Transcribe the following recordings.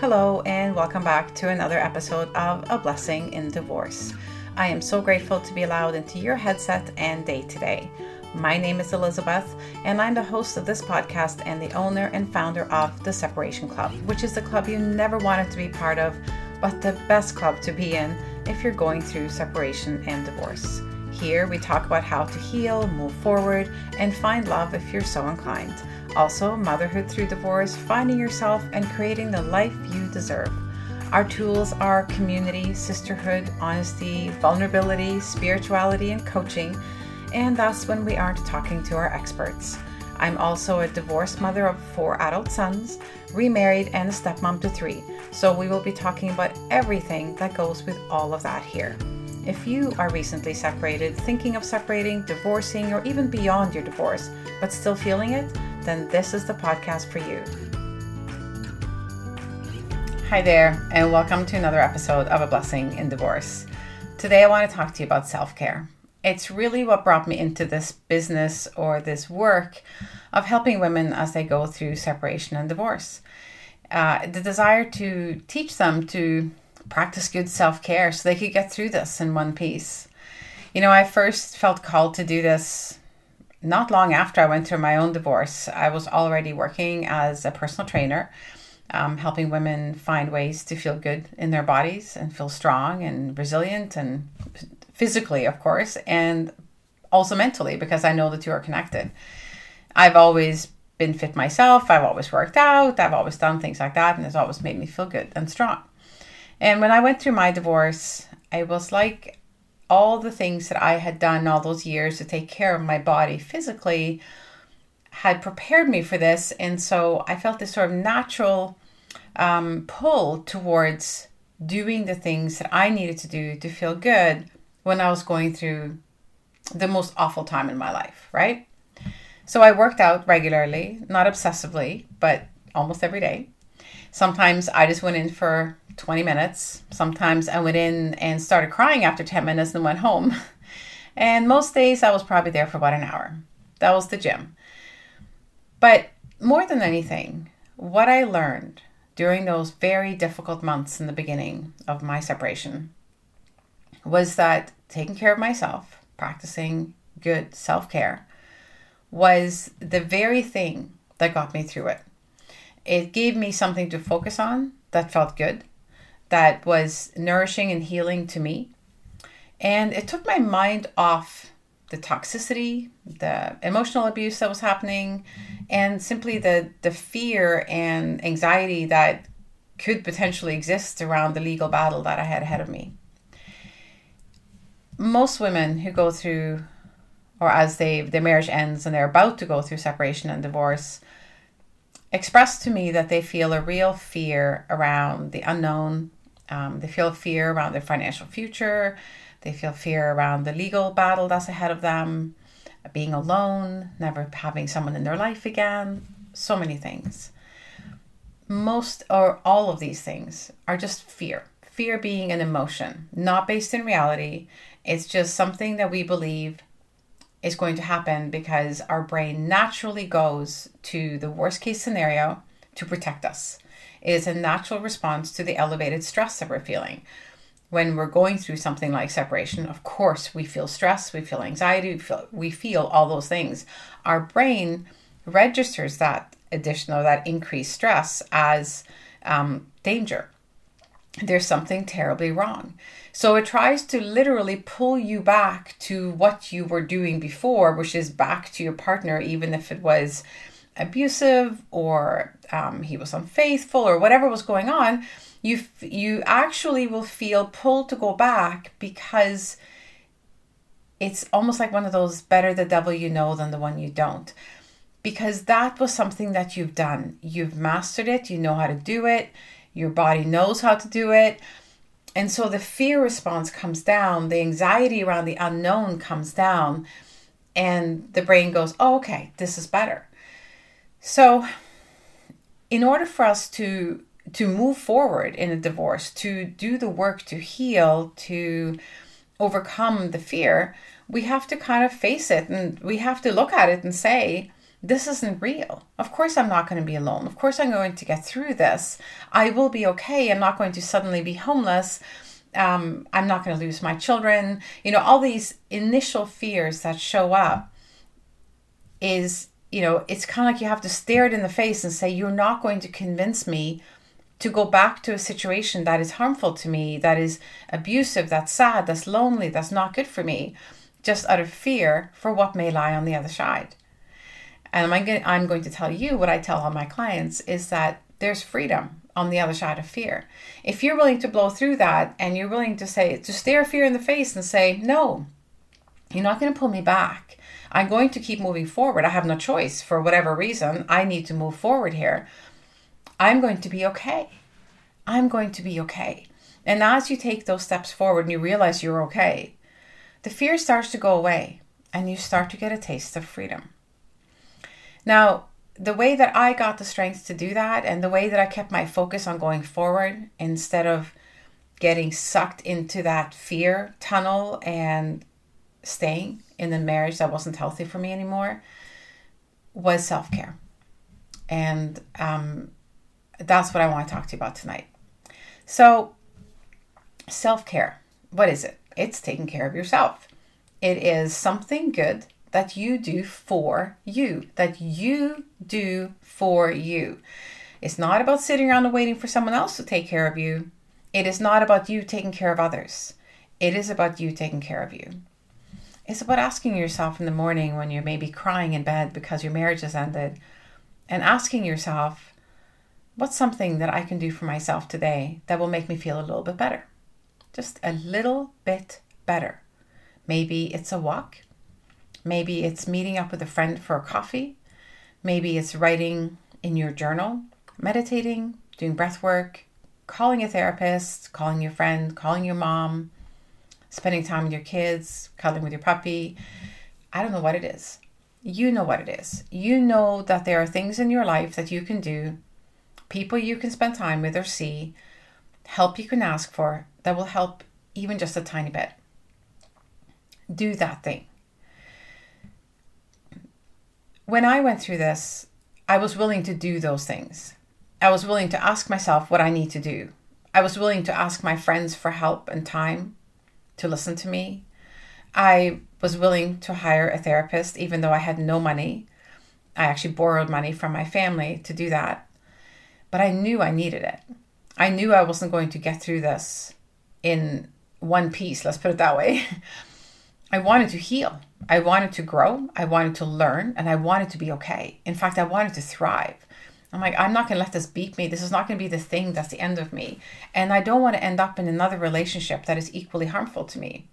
Hello, and welcome back to another episode of A Blessing in Divorce. I am so grateful to be allowed into your headset and day today. My name is Elizabeth, and I'm the host of this podcast and the owner and founder of The Separation Club, which is the club you never wanted to be part of, but the best club to be in if you're going through separation and divorce. Here, we talk about how to heal, move forward, and find love if you're so inclined. Also, motherhood through divorce, finding yourself, and creating the life you deserve. Our tools are community, sisterhood, honesty, vulnerability, spirituality, and coaching. And that's when we aren't talking to our experts. I'm also a divorced mother of four adult sons, remarried, and a stepmom to three. So we will be talking about everything that goes with all of that here. If you are recently separated, thinking of separating, divorcing, or even beyond your divorce, but still feeling it, then this is the podcast for you. Hi there, and welcome to another episode of A Blessing in Divorce. Today, I want to talk to you about self care. It's really what brought me into this business or this work of helping women as they go through separation and divorce. Uh, the desire to teach them to practice good self care so they could get through this in one piece. You know, I first felt called to do this not long after I went through my own divorce, I was already working as a personal trainer, um, helping women find ways to feel good in their bodies and feel strong and resilient and physically, of course, and also mentally, because I know the two are connected. I've always been fit myself, I've always worked out, I've always done things like that, and it's always made me feel good and strong. And when I went through my divorce, I was like all the things that I had done all those years to take care of my body physically had prepared me for this. And so I felt this sort of natural um, pull towards doing the things that I needed to do to feel good when I was going through the most awful time in my life, right? So I worked out regularly, not obsessively, but almost every day. Sometimes I just went in for 20 minutes. Sometimes I went in and started crying after 10 minutes and went home. And most days I was probably there for about an hour. That was the gym. But more than anything, what I learned during those very difficult months in the beginning of my separation was that taking care of myself, practicing good self care, was the very thing that got me through it. It gave me something to focus on that felt good that was nourishing and healing to me. And it took my mind off the toxicity, the emotional abuse that was happening, and simply the, the fear and anxiety that could potentially exist around the legal battle that I had ahead of me. Most women who go through, or as they their marriage ends and they're about to go through separation and divorce, express to me that they feel a real fear around the unknown, um, they feel fear around their financial future. They feel fear around the legal battle that's ahead of them, being alone, never having someone in their life again, so many things. Most or all of these things are just fear. Fear being an emotion, not based in reality. It's just something that we believe is going to happen because our brain naturally goes to the worst case scenario to protect us is a natural response to the elevated stress that we're feeling. When we're going through something like separation, of course, we feel stress, we feel anxiety, we feel, we feel all those things. Our brain registers that additional, that increased stress as um, danger. There's something terribly wrong. So it tries to literally pull you back to what you were doing before, which is back to your partner, even if it was abusive or um, he was unfaithful or whatever was going on, you you actually will feel pulled to go back because it's almost like one of those better the devil you know than the one you don't. Because that was something that you've done. You've mastered it. You know how to do it. Your body knows how to do it. And so the fear response comes down. The anxiety around the unknown comes down. And the brain goes oh, okay this is better so, in order for us to to move forward in a divorce, to do the work to heal, to overcome the fear, we have to kind of face it and we have to look at it and say, this isn't real. Of course, I'm not going to be alone. Of course, I'm going to get through this. I will be okay. I'm not going to suddenly be homeless. Um, I'm not going to lose my children. You know, all these initial fears that show up is, you know, it's kind of like you have to stare it in the face and say, You're not going to convince me to go back to a situation that is harmful to me, that is abusive, that's sad, that's lonely, that's not good for me, just out of fear for what may lie on the other side. And I'm going, to tell you what I tell all my clients is that there's freedom on the other side of fear. If you're willing to blow through that and you're willing to say, to stare fear in the face and say, no, you're not going to pull me back. I'm going to keep moving forward. I have no choice for whatever reason. I need to move forward here. I'm going to be okay. I'm going to be okay. And as you take those steps forward and you realize you're okay, the fear starts to go away and you start to get a taste of freedom. Now, the way that I got the strength to do that and the way that I kept my focus on going forward instead of getting sucked into that fear tunnel and staying in the marriage that wasn't healthy for me anymore was self care. And um, that's what I want to talk to you about tonight. So, self care, what is it? It's taking care of yourself. It is something good that you do for you, that you do for you. It's not about sitting around and waiting for someone else to take care of you. It is not about you taking care of others. It is about you taking care of you. It's about asking yourself in the morning when you're maybe crying in bed because your marriage has ended and asking yourself, what's something that I can do for myself today that will make me feel a little bit better? Just a little bit better. Maybe it's a walk. Maybe it's meeting up with a friend for a coffee. Maybe it's writing in your journal, meditating, doing breath work, calling a therapist, calling your friend, calling your mom, spending time with your kids, cuddling with your puppy. I don't know what it is. You know what it is. You know that there are things in your life that you can do, people you can spend time with or see, help you can ask for that will help even just a tiny bit. Do that thing when I went through this, I was willing to do those things. I was willing to ask myself what I need to do. I was willing to ask my friends for help and time to listen to me. I was willing to hire a therapist, even though I had no money. I actually borrowed money from my family to do that. But I knew I needed it. I knew I wasn't going to get through this in one piece, let's put it that way. I wanted to heal. I wanted to grow. I wanted to learn and I wanted to be okay. In fact, I wanted to thrive. I'm like, I'm not going to let this beat me. This is not going to be the thing that's the end of me. And I don't want to end up in another relationship that is equally harmful to me.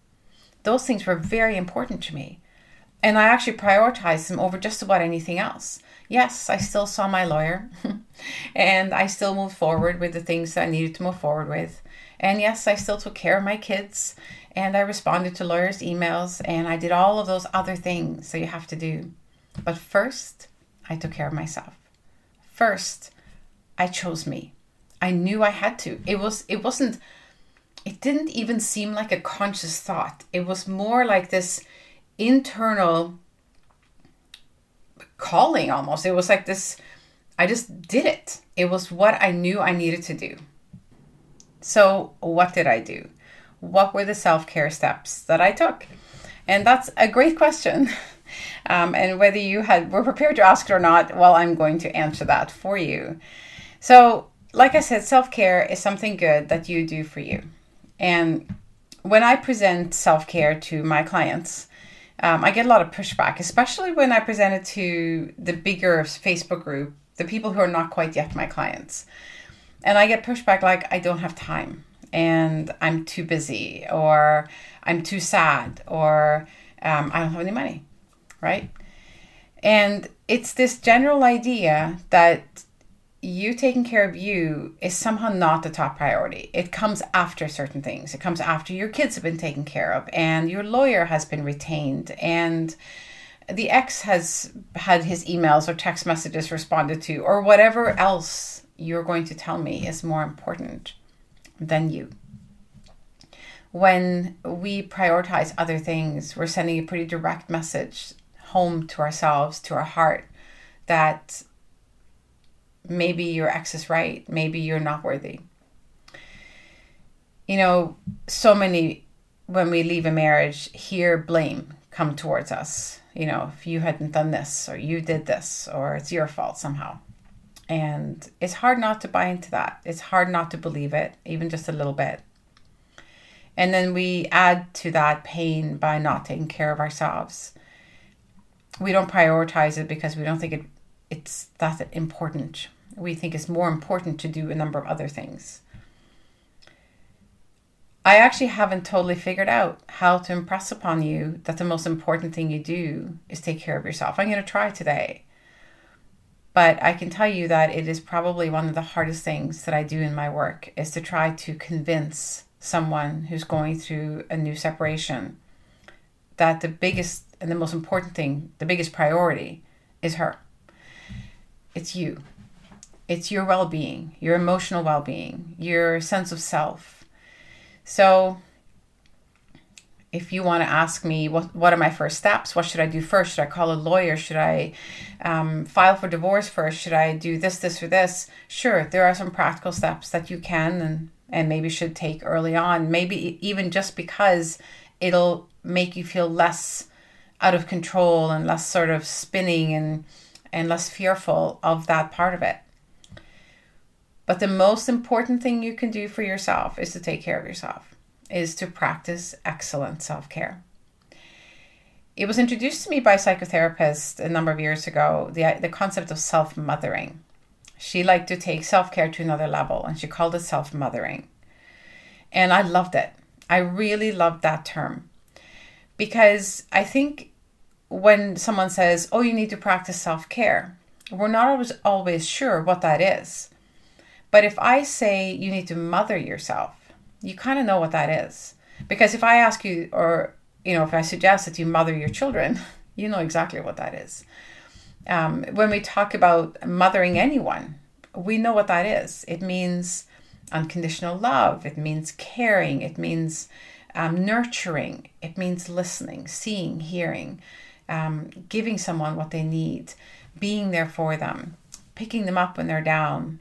Those things were very important to me. And I actually prioritized them over just about anything else. Yes, I still saw my lawyer and I still moved forward with the things that I needed to move forward with. And yes, I still took care of my kids and I responded to lawyers' emails and I did all of those other things that you have to do. But first, I took care of myself. First, I chose me. I knew I had to. It was it wasn't it didn't even seem like a conscious thought. It was more like this internal calling almost. It was like this I just did it. It was what I knew I needed to do. So, what did I do? what were the self care steps that I took? And that's a great question. Um, and whether you had were prepared to ask it or not, well, I'm going to answer that for you. So, like I said, self care is something good that you do for you. And when I present self care to my clients, um, I get a lot of pushback, especially when I present it to the bigger Facebook group, the people who are not quite yet my clients. And I get pushback like, I don't have time and I'm too busy or I'm too sad or um, I don't have any money, right? And it's this general idea that you taking care of you is somehow not the top priority. It comes after certain things. It comes after your kids have been taken care of and your lawyer has been retained and the ex has had his emails or text messages responded to or whatever else you're going to tell me is more important than you. When we prioritize other things, we're sending a pretty direct message home to ourselves, to our heart, that maybe your ex is right, maybe you're not worthy. You know, so many when we leave a marriage hear blame come towards us. You know, if you hadn't done this or you did this or it's your fault somehow. And it's hard not to buy into that. It's hard not to believe it, even just a little bit. And then we add to that pain by not taking care of ourselves. We don't prioritize it because we don't think it it's that important. We think it's more important to do a number of other things. I actually haven't totally figured out how to impress upon you that the most important thing you do is take care of yourself. I'm going to try today. But I can tell you that it is probably one of the hardest things that I do in my work is to try to convince someone who's going through a new separation that the biggest and the most important thing, the biggest priority is her. It's you. It's your well being, your emotional well being, your sense of self. So, if you want to ask me what what are my first steps what should i do first should i call a lawyer should i um, file for divorce first should i do this this or this sure there are some practical steps that you can and and maybe should take early on maybe even just because it'll make you feel less out of control and less sort of spinning and and less fearful of that part of it but the most important thing you can do for yourself is to take care of yourself is to practice excellent self care. It was introduced to me by a psychotherapist a number of years ago the, the concept of self mothering. She liked to take self care to another level and she called it self mothering. And I loved it. I really loved that term because I think when someone says, Oh, you need to practice self care, we're not always, always sure what that is. But if I say you need to mother yourself, you kind of know what that is. Because if I ask you, or, you know, if I suggest that you mother your children, you know exactly what that is. Um, when we talk about mothering anyone, we know what that is. It means unconditional love, it means caring, it means um, nurturing, it means listening, seeing, hearing, um, giving someone what they need, being there for them, picking them up when they're down,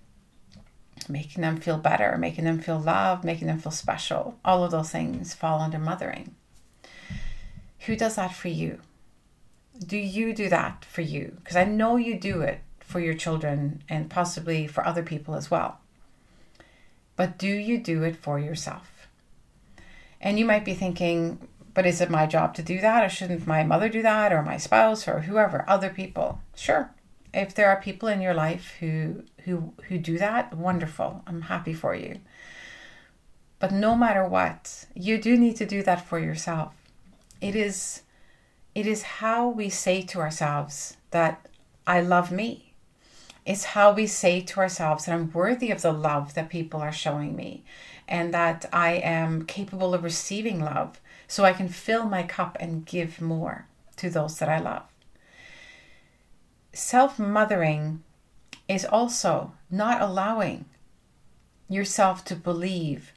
making them feel better, making them feel loved, making them feel special. All of those things fall under mothering. Who does that for you? Do you do that for you? Because I know you do it for your children and possibly for other people as well. But do you do it for yourself? And you might be thinking, but is it my job to do that? Or shouldn't my mother do that? Or my spouse? Or whoever? Other people? Sure. If there are people in your life who who who do that, wonderful. I'm happy for you. But no matter what, you do need to do that for yourself. It is it is how we say to ourselves that I love me. It's how we say to ourselves that I'm worthy of the love that people are showing me and that I am capable of receiving love so I can fill my cup and give more to those that I love. Self mothering is also not allowing yourself to believe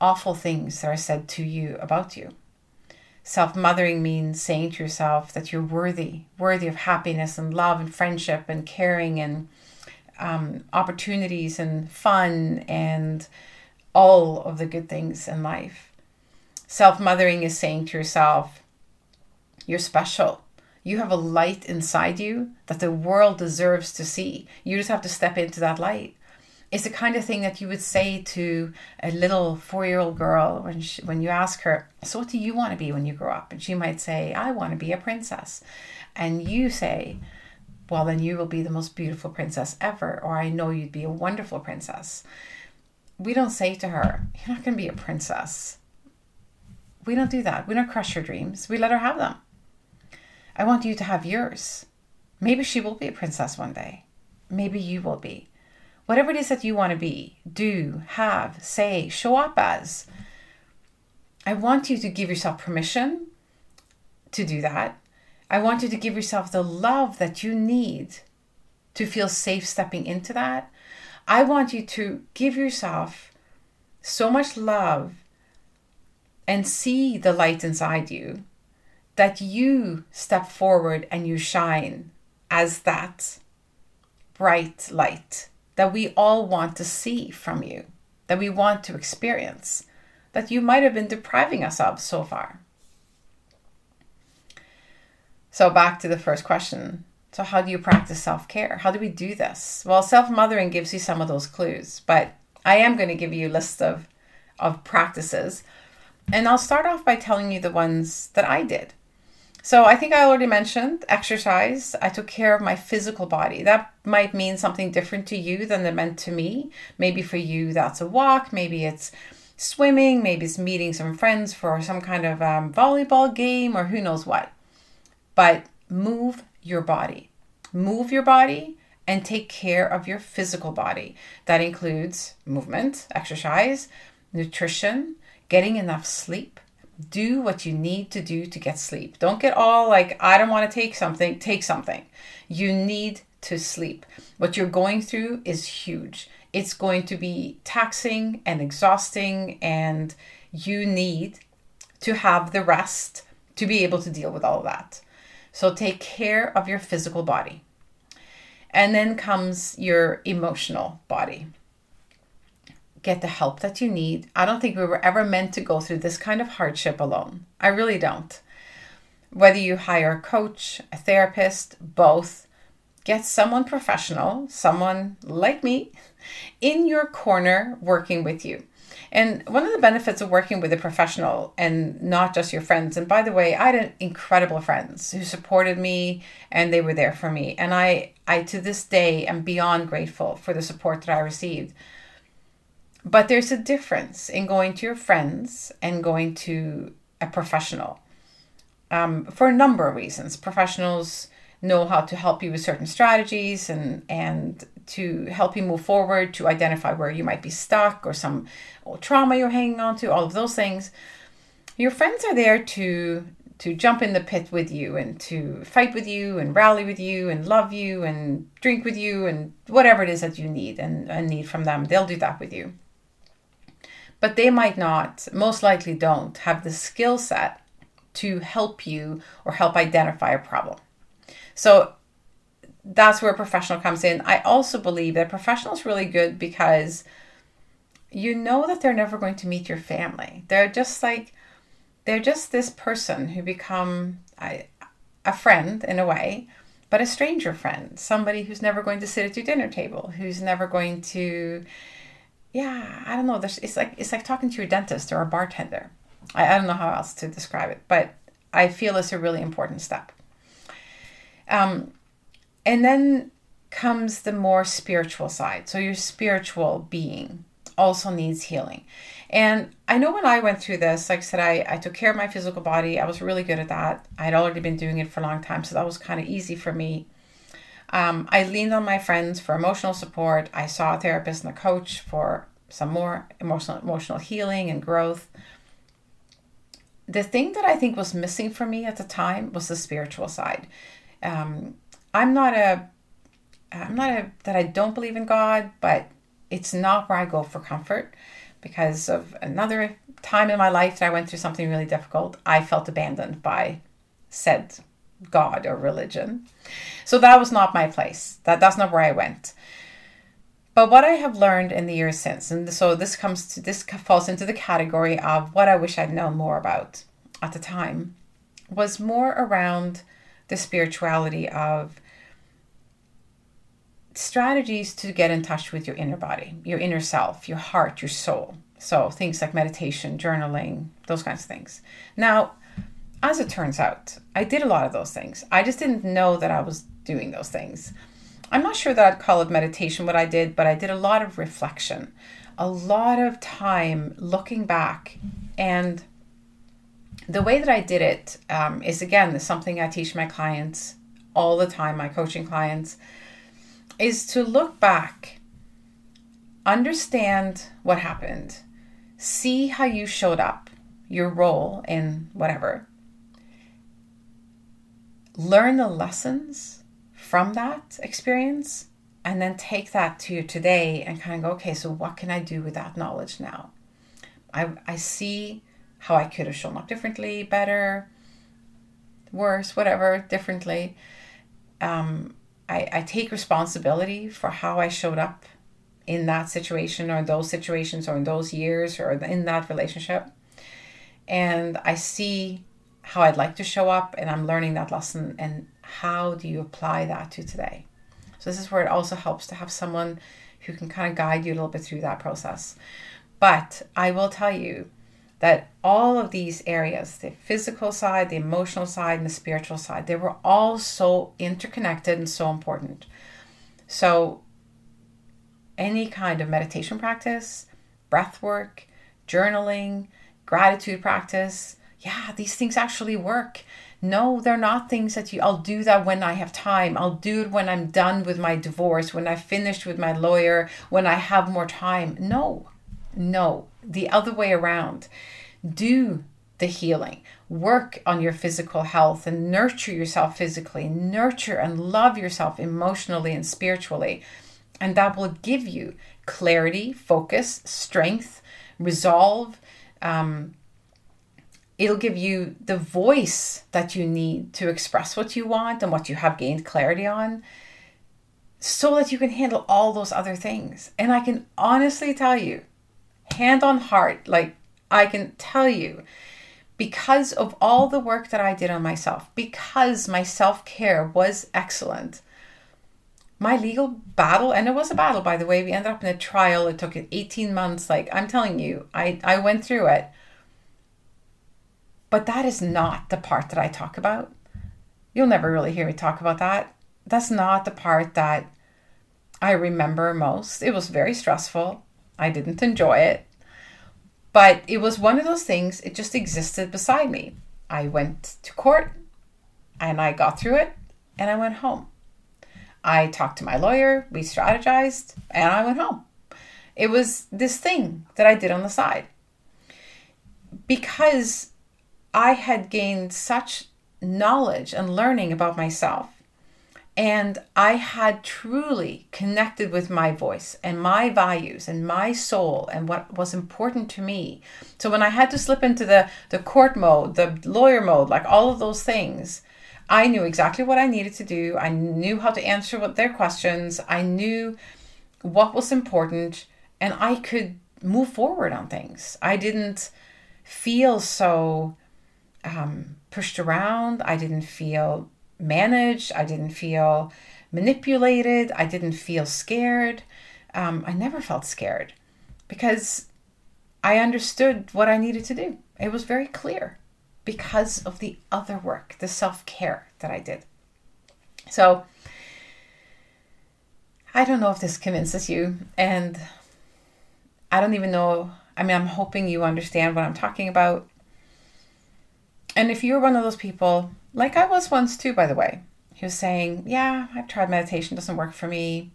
awful things that are said to you about you. Self mothering means saying to yourself that you're worthy, worthy of happiness and love and friendship and caring and um, opportunities and fun and all of the good things in life. Self mothering is saying to yourself, you're special, you have a light inside you that the world deserves to see. You just have to step into that light. It's the kind of thing that you would say to a little four-year-old girl when she, when you ask her, "So what do you want to be when you grow up?" And she might say, "I want to be a princess," and you say, "Well, then you will be the most beautiful princess ever," or "I know you'd be a wonderful princess." We don't say to her, "You're not going to be a princess." We don't do that. We don't crush her dreams. We let her have them. I want you to have yours. Maybe she will be a princess one day. Maybe you will be. Whatever it is that you want to be, do, have, say, show up as. I want you to give yourself permission to do that. I want you to give yourself the love that you need to feel safe stepping into that. I want you to give yourself so much love and see the light inside you that you step forward and you shine as that bright light that we all want to see from you, that we want to experience, that you might have been depriving us of so far. So, back to the first question. So, how do you practice self care? How do we do this? Well, self mothering gives you some of those clues, but I am going to give you a list of, of practices. And I'll start off by telling you the ones that I did. So I think I already mentioned exercise. I took care of my physical body. That might mean something different to you than it meant to me. Maybe for you, that's a walk. Maybe it's swimming. Maybe it's meeting some friends for some kind of um, volleyball game or who knows what. But move your body. Move your body and take care of your physical body. That includes movement, exercise, nutrition, getting enough sleep do what you need to do to get sleep. Don't get all like, I don't want to take something, take something. You need to sleep. What you're going through is huge. It's going to be taxing and exhausting, and you need to have the rest to be able to deal with all that. So take care of your physical body. And then comes your emotional body get the help that you need. I don't think we were ever meant to go through this kind of hardship alone. I really don't. Whether you hire a coach, a therapist, both, get someone professional, someone like me, in your corner working with you. And one of the benefits of working with a professional and not just your friends, and by the way, I had incredible friends who supported me and they were there for me. And I, I to this day am beyond grateful for the support that I received. But there's a difference in going to your friends and going to a professional um, for a number of reasons. Professionals know how to help you with certain strategies and, and to help you move forward, to identify where you might be stuck or some trauma you're hanging on to, all of those things. Your friends are there to to jump in the pit with you and to fight with you and rally with you and love you and drink with you and whatever it is that you need and, and need from them. They'll do that with you but they might not, most likely don't, have the skill set to help you or help identify a problem. So that's where professional comes in. I also believe that professional is really good because you know that they're never going to meet your family. They're just like they're just this person who become a, a friend in a way, but a stranger friend, somebody who's never going to sit at your dinner table, who's never going to yeah, I don't know. It's like it's like talking to your dentist or a bartender. I, I don't know how else to describe it, but I feel it's a really important step. Um, and then comes the more spiritual side. So your spiritual being also needs healing. And I know when I went through this, like I said, I, I took care of my physical body. I was really good at that. I had already been doing it for a long time, so that was kind of easy for me. Um, I leaned on my friends for emotional support. I saw a therapist and a coach for some more emotional emotional healing and growth. The thing that I think was missing for me at the time was the spiritual side. Um, I'm not a I'm not a that I don't believe in God, but it's not where I go for comfort because of another time in my life that I went through something really difficult. I felt abandoned by said God or religion. So that was not my place. That that's not where I went. But what I have learned in the years since, and so this comes to this falls into the category of what I wish I'd known more about at the time, was more around the spirituality of strategies to get in touch with your inner body, your inner self, your heart, your soul. So things like meditation, journaling, those kinds of things. Now, as it turns out, I did a lot of those things. I just didn't know that I was doing those things. I'm not sure that I'd call it meditation what I did, but I did a lot of reflection, a lot of time looking back. And the way that I did it um, is again, something I teach my clients all the time, my coaching clients, is to look back, understand what happened, see how you showed up, your role in whatever, learn the lessons from that experience, and then take that to today and kind of go, okay, so what can I do with that knowledge now? I, I see how I could have shown up differently, better, worse, whatever, differently. Um, I, I take responsibility for how I showed up in that situation or those situations or in those years or in that relationship. And I see how I'd like to show up and I'm learning that lesson and how do you apply that to today? So this is where it also helps to have someone who can kind of guide you a little bit through that process. But I will tell you that all of these areas, the physical side, the emotional side, and the spiritual side, they were all so interconnected and so important. So any kind of meditation practice, breath work, journaling, gratitude practice, yeah, these things actually work. No, they're not things that you, I'll do that when I have time. I'll do it when I'm done with my divorce, when I've finished with my lawyer, when I have more time. No, no, the other way around. Do the healing. Work on your physical health and nurture yourself physically, nurture and love yourself emotionally and spiritually. And that will give you clarity, focus, strength, resolve. Um, it'll give you the voice that you need to express what you want and what you have gained clarity on so that you can handle all those other things. And I can honestly tell you, hand on heart, like I can tell you, because of all the work that I did on myself, because my self care was excellent, my legal battle, and it was a battle, by the way, we ended up in a trial. It took 18 months. Like I'm telling you, I, I went through it. But that is not the part that I talk about. You'll never really hear me talk about that. That's not the part that I remember most. It was very stressful. I didn't enjoy it. But it was one of those things, it just existed beside me. I went to court and I got through it and I went home. I talked to my lawyer, we strategized, and I went home. It was this thing that I did on the side. Because I had gained such knowledge and learning about myself, and I had truly connected with my voice and my values and my soul and what was important to me. So when I had to slip into the, the court mode, the lawyer mode, like all of those things, I knew exactly what I needed to do. I knew how to answer what their questions. I knew what was important and I could move forward on things. I didn't feel so um, pushed around. I didn't feel managed. I didn't feel manipulated. I didn't feel scared. Um, I never felt scared because I understood what I needed to do. It was very clear because of the other work, the self care that I did. So, I don't know if this convinces you, and I don't even know. I mean, I'm hoping you understand what I'm talking about. And if you're one of those people, like I was once too, by the way, He was saying, Yeah, I've tried meditation, doesn't work for me.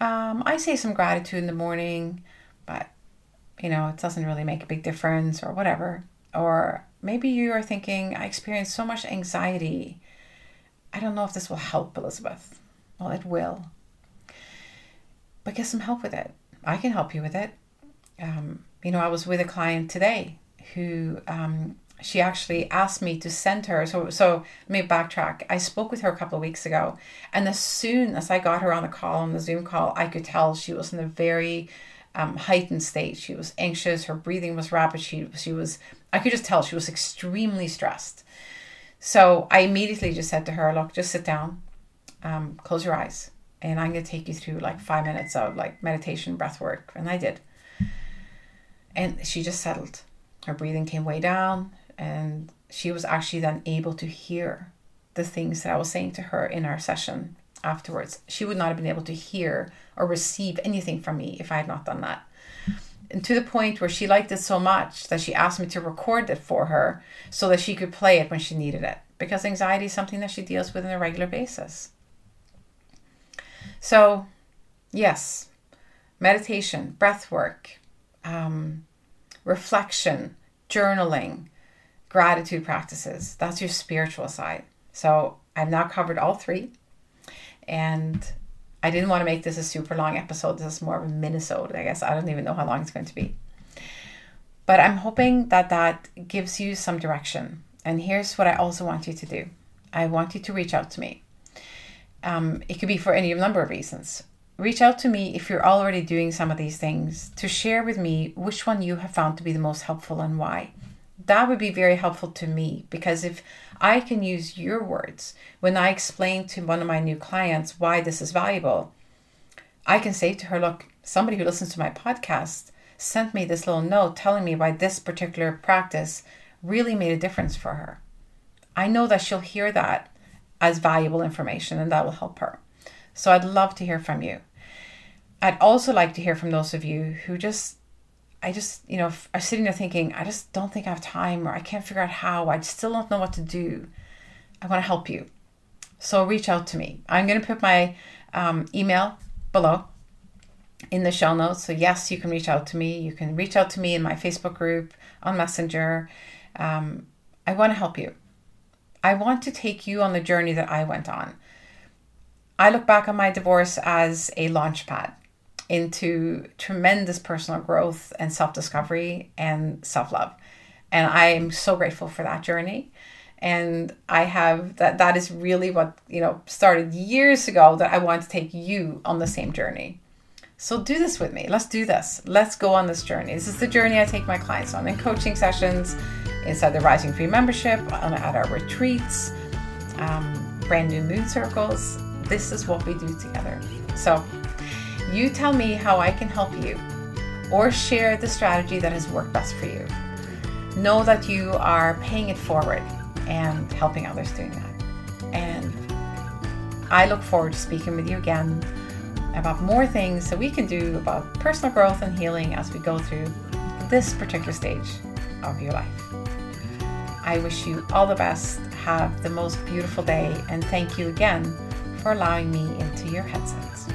Um, I say some gratitude in the morning, but you know, it doesn't really make a big difference or whatever. Or maybe you are thinking, I experience so much anxiety. I don't know if this will help, Elizabeth. Well, it will. But get some help with it. I can help you with it. Um, you know, I was with a client today who um, she actually asked me to send her. So, so let me backtrack. I spoke with her a couple of weeks ago, and as soon as I got her on the call, on the Zoom call, I could tell she was in a very um, heightened state. She was anxious. Her breathing was rapid. She she was. I could just tell she was extremely stressed. So I immediately just said to her, "Look, just sit down, um, close your eyes, and I'm going to take you through like five minutes of like meditation, breath work." And I did. And she just settled. Her breathing came way down, and she was actually then able to hear the things that I was saying to her in our session afterwards. She would not have been able to hear or receive anything from me if I had not done that. And to the point where she liked it so much that she asked me to record it for her so that she could play it when she needed it. Because anxiety is something that she deals with on a regular basis. So, yes, meditation, breath work, um, reflection, journaling, gratitude practices. That's your spiritual side. So, I've now covered all three. And I didn't want to make this a super long episode. This is more of a minisode, I guess. I don't even know how long it's going to be. But I'm hoping that that gives you some direction. And here's what I also want you to do I want you to reach out to me. Um, it could be for any number of reasons. Reach out to me if you're already doing some of these things to share with me which one you have found to be the most helpful and why. That would be very helpful to me because if I can use your words when I explain to one of my new clients why this is valuable, I can say to her, Look, somebody who listens to my podcast sent me this little note telling me why this particular practice really made a difference for her. I know that she'll hear that as valuable information and that will help her. So I'd love to hear from you. I'd also like to hear from those of you who just, I just, you know, I'm sitting there thinking, I just don't think I have time or I can't figure out how. I still don't know what to do. I want to help you. So reach out to me. I'm going to put my um, email below in the show notes. So, yes, you can reach out to me. You can reach out to me in my Facebook group, on Messenger. Um, I want to help you. I want to take you on the journey that I went on. I look back on my divorce as a launch pad into tremendous personal growth and self discovery and self love. And I am so grateful for that journey. And I have that, that is really what, you know, started years ago that I want to take you on the same journey. So do this with me. Let's do this. Let's go on this journey. This is the journey I take my clients on in coaching sessions, inside the Rising Free membership, at our retreats, um, brand new moon circles. This is what we do together. So you tell me how I can help you or share the strategy that has worked best for you. Know that you are paying it forward and helping others doing that. And I look forward to speaking with you again about more things that we can do about personal growth and healing as we go through this particular stage of your life. I wish you all the best. Have the most beautiful day, and thank you again for allowing me into your headsets.